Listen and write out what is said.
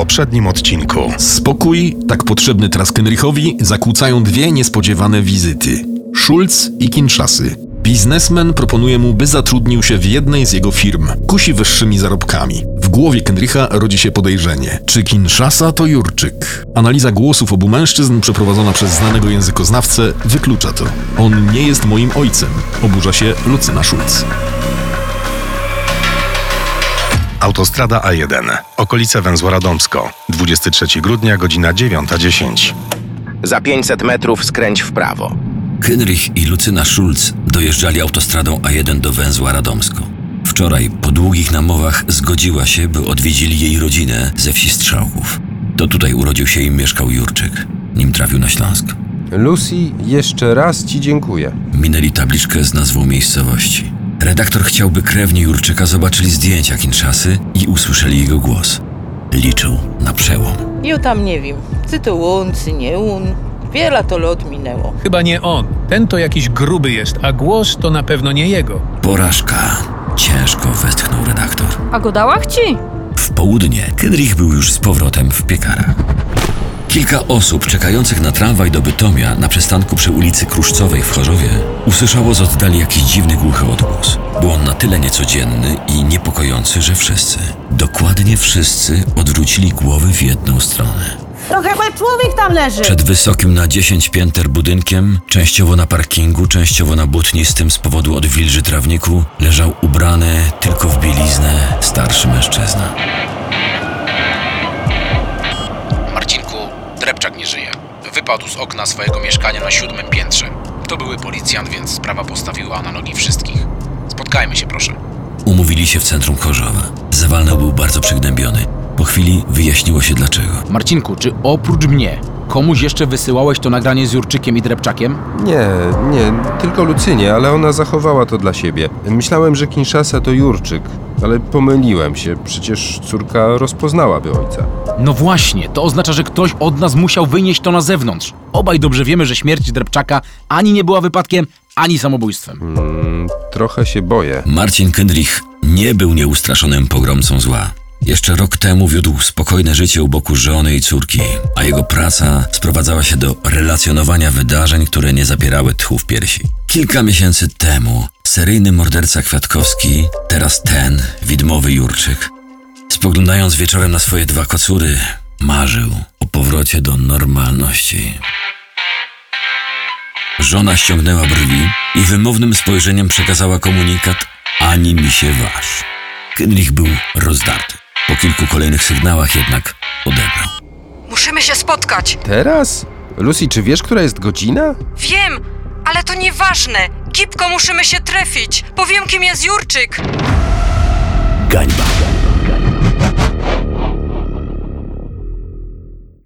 poprzednim odcinku. Spokój, tak potrzebny teraz Kenrichowi, zakłócają dwie niespodziewane wizyty. Schulz i Kinshasy. Biznesmen proponuje mu, by zatrudnił się w jednej z jego firm. Kusi wyższymi zarobkami. W głowie Kenricha rodzi się podejrzenie. Czy Kinshasa to Jurczyk? Analiza głosów obu mężczyzn przeprowadzona przez znanego językoznawcę wyklucza to. On nie jest moim ojcem. Oburza się Lucyna Schulz. Autostrada A1. Okolice węzła Radomsko. 23 grudnia, godzina 9.10. Za 500 metrów skręć w prawo. Henrich i Lucyna Schulz dojeżdżali autostradą A1 do węzła Radomsko. Wczoraj, po długich namowach, zgodziła się, by odwiedzili jej rodzinę ze wsi Strzałków. To tutaj urodził się i mieszkał Jurczyk, nim trafił na Śląsk. Lucy, jeszcze raz Ci dziękuję. Minęli tabliczkę z nazwą miejscowości. Redaktor chciałby krewni Jurczyka zobaczyli zdjęcia Kinszasy i usłyszeli jego głos. Liczył na przełom. Ja tam nie wiem, czy to on, czy nie on. Wiele to lat minęło. Chyba nie on. Ten to jakiś gruby jest, a głos to na pewno nie jego. Porażka. Ciężko westchnął redaktor. A go dałach ci? W południe Kenrich był już z powrotem w piekarach. Kilka osób czekających na tramwaj do Bytomia na przystanku przy ulicy Kruszcowej w Chorzowie usłyszało z oddali jakiś dziwny głuchy odgłos. Był on na tyle niecodzienny i niepokojący, że wszyscy, dokładnie wszyscy odwrócili głowy w jedną stronę. To chyba człowiek tam leży. Przed wysokim na 10 pięter budynkiem, częściowo na parkingu, częściowo na błotnistym z powodu odwilży trawniku, leżał ubrany tylko w bieliznę starszy mężczyzna. Wypadł z okna swojego mieszkania na siódmym piętrze. To były policjant, więc sprawa postawiła na nogi wszystkich. Spotkajmy się, proszę. Umówili się w centrum Chorzowa. Zawalny był bardzo przygnębiony. Po chwili wyjaśniło się dlaczego. Marcinku, czy oprócz mnie komuś jeszcze wysyłałeś to nagranie z Jurczykiem i Drepczakiem? Nie, nie, tylko Lucynie, ale ona zachowała to dla siebie. Myślałem, że Kinshasa to Jurczyk, ale pomyliłem się. Przecież córka rozpoznałaby ojca. No właśnie, to oznacza, że ktoś od nas musiał wynieść to na zewnątrz. Obaj dobrze wiemy, że śmierć Drepczaka ani nie była wypadkiem, ani samobójstwem. Mm, trochę się boję. Marcin Kendrich nie był nieustraszonym pogromcą zła. Jeszcze rok temu wiódł spokojne życie u boku żony i córki, a jego praca sprowadzała się do relacjonowania wydarzeń, które nie zapierały tchu w piersi. Kilka miesięcy temu seryjny morderca Kwiatkowski, teraz ten, widmowy Jurczyk, spoglądając wieczorem na swoje dwa kocury, marzył o powrocie do normalności. Żona ściągnęła brwi i wymownym spojrzeniem przekazała komunikat ani mi się waż. Kenrich był rozdarty. Po kilku kolejnych sygnałach jednak odebrał. Musimy się spotkać. Teraz? Lucy, czy wiesz, która jest godzina? Wiem, ale to nieważne. Gipko musimy się trafić. Powiem, kim jest Jurczyk. Gańba.